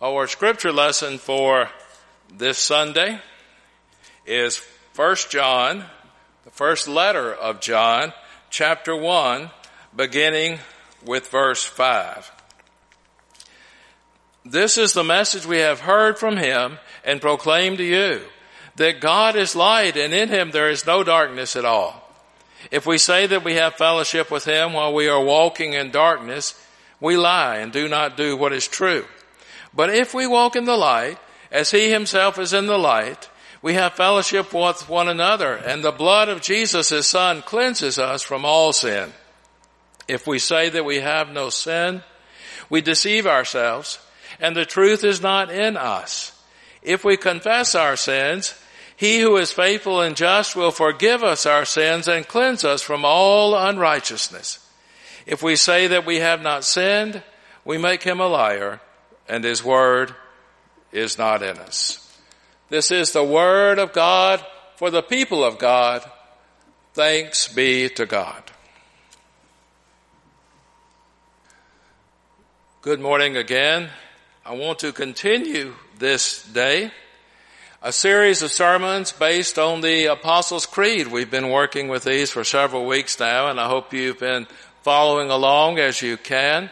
Our scripture lesson for this Sunday is 1 John, the first letter of John, chapter 1, beginning with verse 5. This is the message we have heard from him and proclaimed to you, that God is light and in him there is no darkness at all. If we say that we have fellowship with him while we are walking in darkness, we lie and do not do what is true. But if we walk in the light, as he himself is in the light, we have fellowship with one another, and the blood of Jesus, his son, cleanses us from all sin. If we say that we have no sin, we deceive ourselves, and the truth is not in us. If we confess our sins, he who is faithful and just will forgive us our sins and cleanse us from all unrighteousness. If we say that we have not sinned, we make him a liar and his word is not in us. This is the word of God for the people of God. Thanks be to God. Good morning again. I want to continue this day a series of sermons based on the Apostles' Creed. We've been working with these for several weeks now, and I hope you've been following along as you can.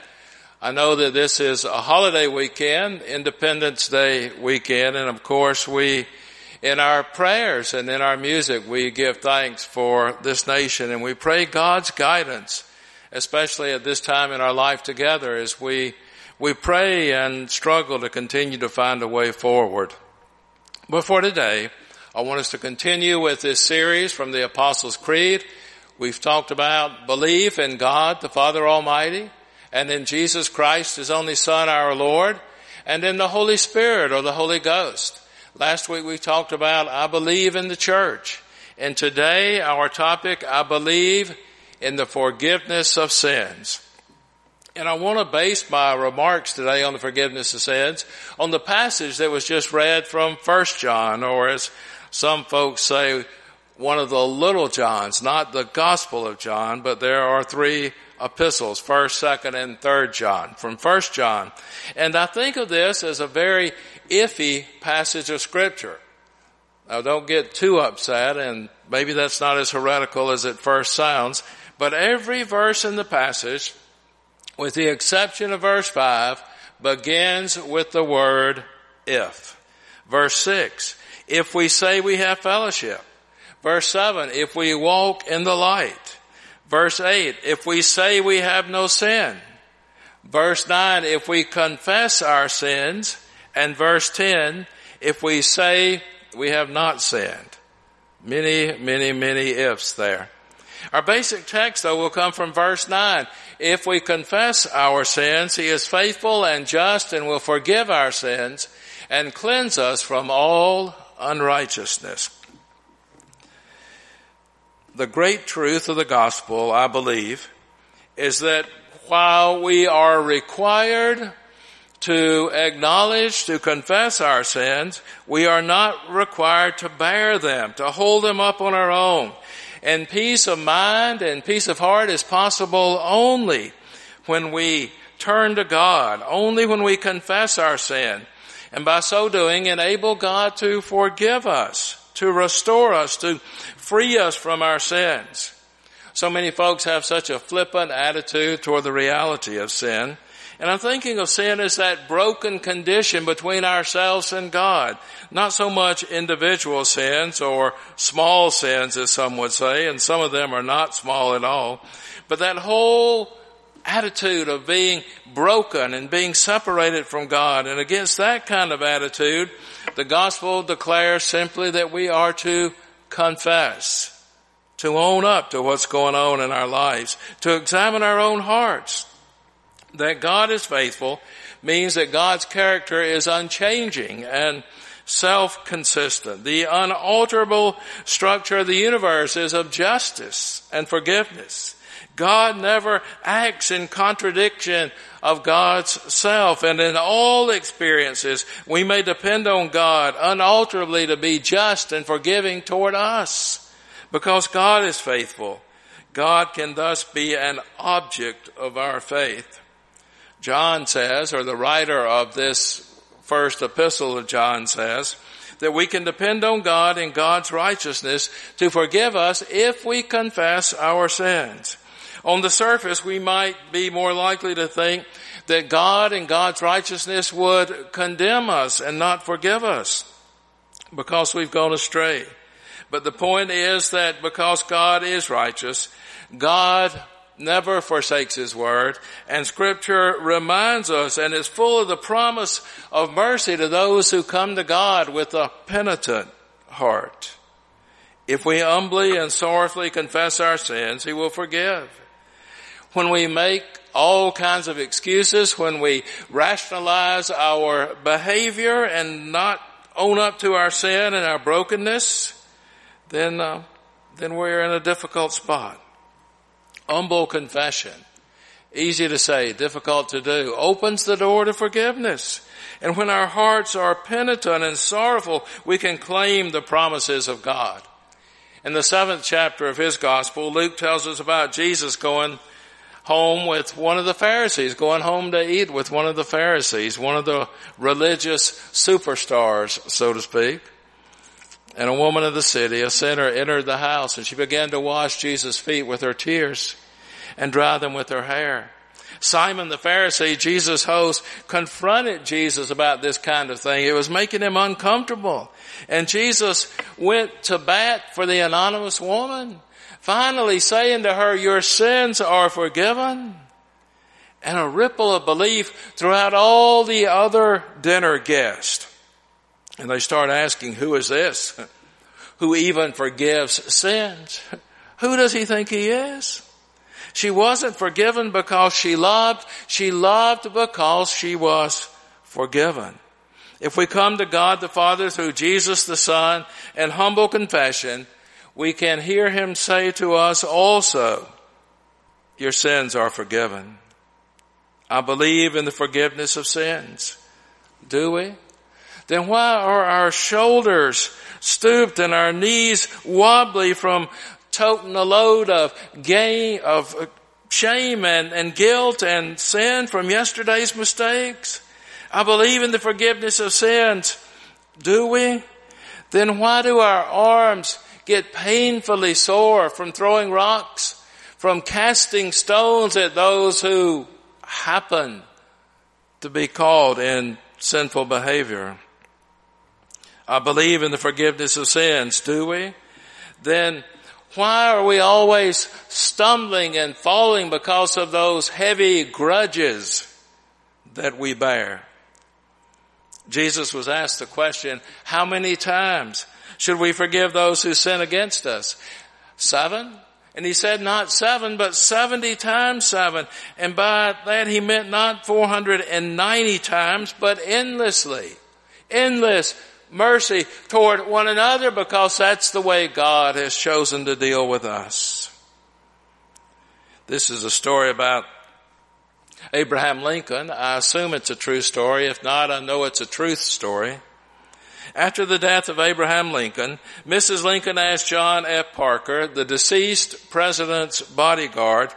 I know that this is a holiday weekend, Independence Day weekend, and of course we, in our prayers and in our music, we give thanks for this nation and we pray God's guidance, especially at this time in our life together as we, we pray and struggle to continue to find a way forward. But for today, I want us to continue with this series from the Apostles' Creed. We've talked about belief in God, the Father Almighty, and in Jesus Christ, His only Son, our Lord, and in the Holy Spirit or the Holy Ghost. Last week we talked about I believe in the church. And today our topic, I believe in the forgiveness of sins. And I want to base my remarks today on the forgiveness of sins on the passage that was just read from First John, or as some folks say, one of the little Johns, not the Gospel of John, but there are three epistles, first, second, and third John, from first John. And I think of this as a very iffy passage of scripture. Now don't get too upset and maybe that's not as heretical as it first sounds, but every verse in the passage, with the exception of verse five, begins with the word if. Verse six, if we say we have fellowship. Verse seven, if we walk in the light. Verse 8, if we say we have no sin. Verse 9, if we confess our sins. And verse 10, if we say we have not sinned. Many, many, many ifs there. Our basic text though will come from verse 9. If we confess our sins, He is faithful and just and will forgive our sins and cleanse us from all unrighteousness the great truth of the gospel, I believe, is that while we are required to acknowledge, to confess our sins, we are not required to bear them, to hold them up on our own. And peace of mind and peace of heart is possible only when we turn to God, only when we confess our sin, and by so doing enable God to forgive us to restore us, to free us from our sins. So many folks have such a flippant attitude toward the reality of sin. And I'm thinking of sin as that broken condition between ourselves and God. Not so much individual sins or small sins as some would say, and some of them are not small at all, but that whole attitude of being broken and being separated from God. And against that kind of attitude, the gospel declares simply that we are to confess, to own up to what's going on in our lives, to examine our own hearts. That God is faithful means that God's character is unchanging and self-consistent. The unalterable structure of the universe is of justice and forgiveness. God never acts in contradiction of God's self. And in all experiences, we may depend on God unalterably to be just and forgiving toward us because God is faithful. God can thus be an object of our faith. John says, or the writer of this first epistle of John says, that we can depend on God and God's righteousness to forgive us if we confess our sins. On the surface, we might be more likely to think that God and God's righteousness would condemn us and not forgive us because we've gone astray. But the point is that because God is righteous, God never forsakes his word and scripture reminds us and is full of the promise of mercy to those who come to God with a penitent heart. If we humbly and sorrowfully confess our sins, he will forgive. When we make all kinds of excuses, when we rationalize our behavior and not own up to our sin and our brokenness, then, uh, then we're in a difficult spot. Humble confession. Easy to say, difficult to do. Opens the door to forgiveness. And when our hearts are penitent and sorrowful, we can claim the promises of God. In the seventh chapter of his gospel, Luke tells us about Jesus going home with one of the Pharisees, going home to eat with one of the Pharisees, one of the religious superstars, so to speak. And a woman of the city, a sinner, entered the house and she began to wash Jesus' feet with her tears and dry them with her hair. Simon the Pharisee, Jesus' host, confronted Jesus about this kind of thing. It was making him uncomfortable. And Jesus went to bat for the anonymous woman, finally saying to her, your sins are forgiven. And a ripple of belief throughout all the other dinner guests. And they start asking, who is this? Who even forgives sins? Who does he think he is? She wasn't forgiven because she loved. She loved because she was forgiven. If we come to God the Father through Jesus the Son and humble confession, we can hear him say to us also, your sins are forgiven. I believe in the forgiveness of sins. Do we? then why are our shoulders stooped and our knees wobbly from toting a load of gain, of shame and, and guilt and sin from yesterday's mistakes? I believe in the forgiveness of sins. Do we? Then why do our arms get painfully sore from throwing rocks, from casting stones at those who happen to be caught in sinful behavior? I believe in the forgiveness of sins, do we? Then why are we always stumbling and falling because of those heavy grudges that we bear? Jesus was asked the question, how many times should we forgive those who sin against us? Seven? And he said not seven, but 70 times seven. And by that he meant not 490 times, but endlessly. Endless mercy toward one another because that's the way God has chosen to deal with us. This is a story about Abraham Lincoln. I assume it's a true story. If not, I know it's a truth story. After the death of Abraham Lincoln, Mrs. Lincoln asked John F. Parker, the deceased president's bodyguard,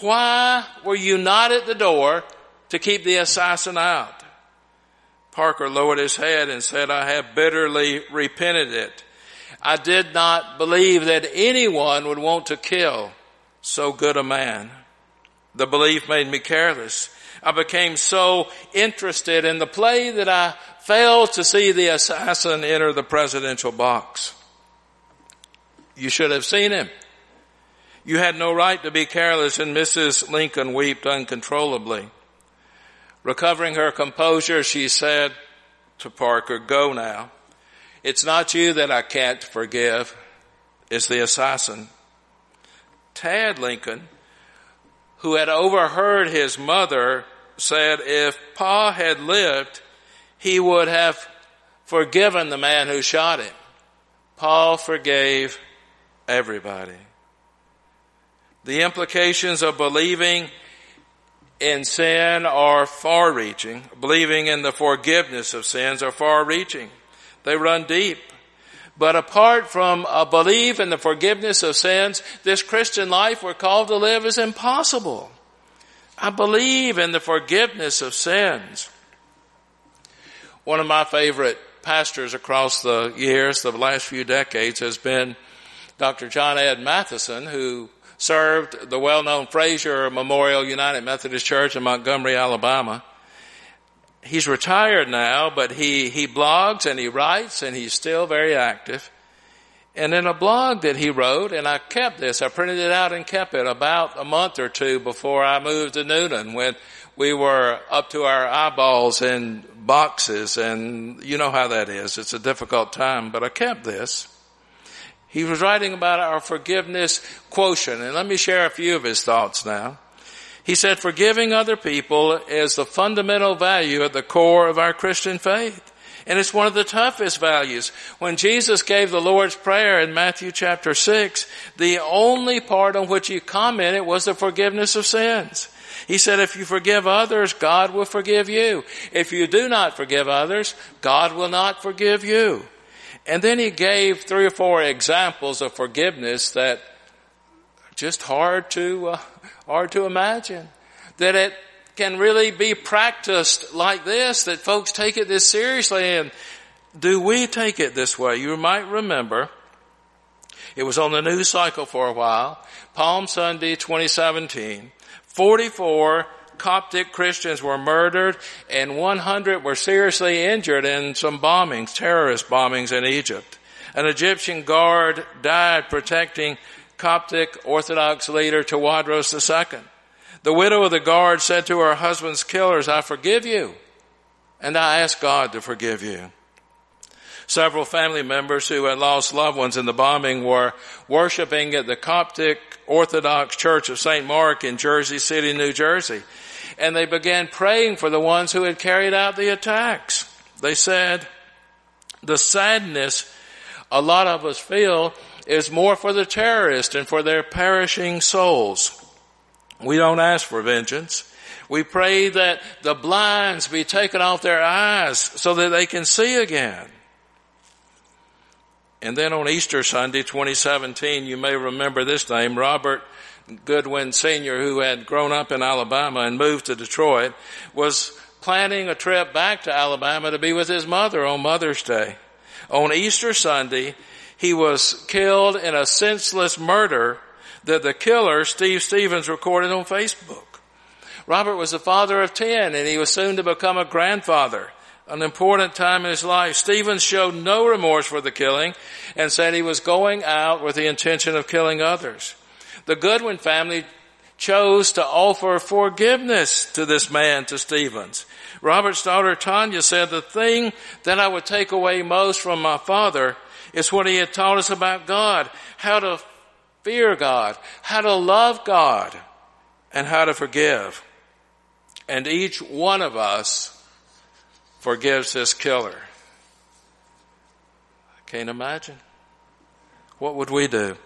why were you not at the door to keep the assassin out? Parker lowered his head and said, I have bitterly repented it. I did not believe that anyone would want to kill so good a man. The belief made me careless. I became so interested in the play that I failed to see the assassin enter the presidential box. You should have seen him. You had no right to be careless and Mrs. Lincoln wept uncontrollably. Recovering her composure, she said to Parker, go now. It's not you that I can't forgive. It's the assassin. Tad Lincoln, who had overheard his mother, said if Pa had lived, he would have forgiven the man who shot him. Paul forgave everybody. The implications of believing in sin are far reaching. Believing in the forgiveness of sins are far reaching. They run deep. But apart from a belief in the forgiveness of sins, this Christian life we're called to live is impossible. I believe in the forgiveness of sins. One of my favorite pastors across the years, the last few decades, has been Dr. John Ed Mathison, who served the well-known Frazer Memorial United Methodist Church in Montgomery, Alabama. He's retired now, but he, he blogs and he writes and he's still very active. And in a blog that he wrote, and I kept this, I printed it out and kept it about a month or two before I moved to Newnan when we were up to our eyeballs in boxes and you know how that is. It's a difficult time, but I kept this. He was writing about our forgiveness quotient, and let me share a few of his thoughts now. He said, forgiving other people is the fundamental value at the core of our Christian faith. And it's one of the toughest values. When Jesus gave the Lord's Prayer in Matthew chapter 6, the only part on which he commented was the forgiveness of sins. He said, if you forgive others, God will forgive you. If you do not forgive others, God will not forgive you. And then he gave three or four examples of forgiveness that just hard to uh, hard to imagine that it can really be practiced like this that folks take it this seriously and do we take it this way you might remember it was on the news cycle for a while palm sunday 2017 44 Coptic Christians were murdered and 100 were seriously injured in some bombings, terrorist bombings in Egypt. An Egyptian guard died protecting Coptic Orthodox leader Tawadros II. The widow of the guard said to her husband's killers, I forgive you, and I ask God to forgive you. Several family members who had lost loved ones in the bombing were worshiping at the Coptic Orthodox Church of St. Mark in Jersey City, New Jersey and they began praying for the ones who had carried out the attacks. They said, the sadness a lot of us feel is more for the terrorists and for their perishing souls. We don't ask for vengeance. We pray that the blinds be taken off their eyes so that they can see again. And then on Easter Sunday 2017, you may remember this name, Robert Goodwin Sr., who had grown up in Alabama and moved to Detroit, was planning a trip back to Alabama to be with his mother on Mother's Day. On Easter Sunday, he was killed in a senseless murder that the killer, Steve Stephens, recorded on Facebook. Robert was the father of 10 and he was soon to become a grandfather. An important time in his life. Stephens showed no remorse for the killing and said he was going out with the intention of killing others the Goodwin family chose to offer forgiveness to this man, to Stephens. Robert's daughter Tanya said, the thing that I would take away most from my father is what he had taught us about God, how to fear God, how to love God, and how to forgive. And each one of us forgives this killer. I can't imagine. What would we do?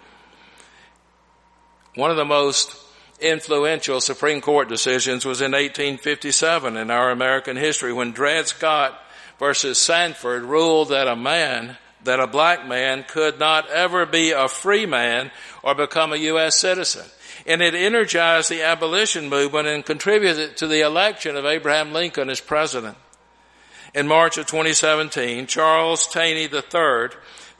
One of the most influential Supreme Court decisions was in 1857 in our American history when Dred Scott versus Sandford ruled that a man, that a black man could not ever be a free man or become a U.S. citizen. And it energized the abolition movement and contributed to the election of Abraham Lincoln as president. In March of 2017, Charles Taney III,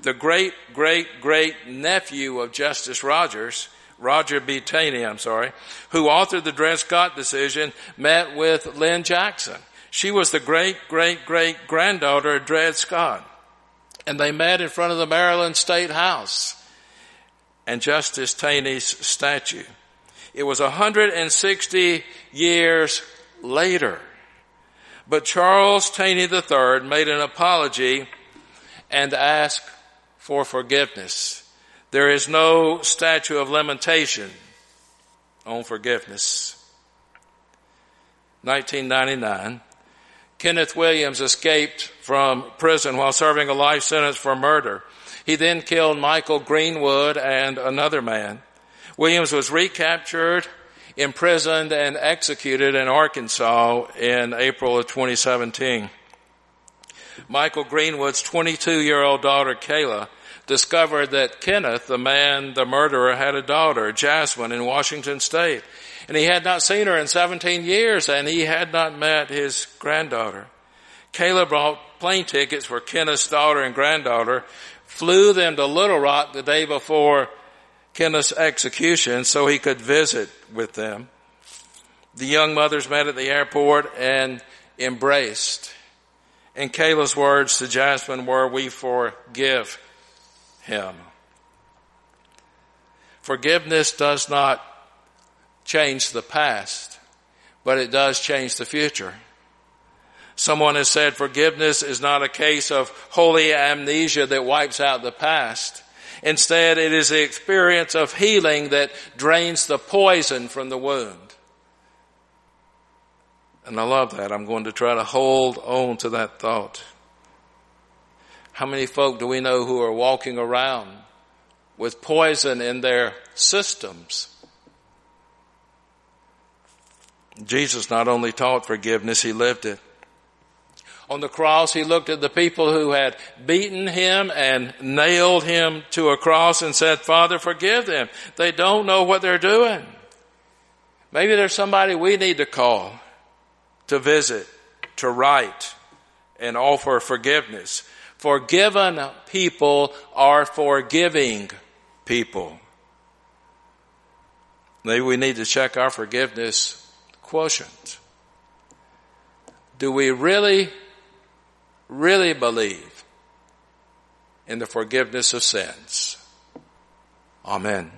the great, great, great nephew of Justice Rogers, Roger B. Taney, I'm sorry, who authored the Dred Scott decision, met with Lynn Jackson. She was the great, great, great granddaughter of Dred Scott. And they met in front of the Maryland State House and Justice Taney's statue. It was 160 years later. But Charles Taney III made an apology and asked for forgiveness. There is no statute of limitation on forgiveness. 1999, Kenneth Williams escaped from prison while serving a life sentence for murder. He then killed Michael Greenwood and another man. Williams was recaptured, imprisoned, and executed in Arkansas in April of 2017. Michael Greenwood's 22 year old daughter, Kayla, discovered that Kenneth, the man, the murderer, had a daughter, Jasmine, in Washington State. And he had not seen her in 17 years and he had not met his granddaughter. Kayla bought plane tickets for Kenneth's daughter and granddaughter, flew them to Little Rock the day before Kenneth's execution so he could visit with them. The young mothers met at the airport and embraced. And Kayla's words to Jasmine were, we forgive him. Forgiveness does not change the past, but it does change the future. Someone has said forgiveness is not a case of holy amnesia that wipes out the past. Instead, it is the experience of healing that drains the poison from the wound. And I love that. I'm going to try to hold on to that thought. How many folk do we know who are walking around with poison in their systems? Jesus not only taught forgiveness, he lived it. On the cross, he looked at the people who had beaten him and nailed him to a cross and said, Father, forgive them. They don't know what they're doing. Maybe there's somebody we need to call to visit, to write, and offer forgiveness. Forgiven people are forgiving people. Maybe we need to check our forgiveness quotient. Do we really, really believe in the forgiveness of sins? Amen.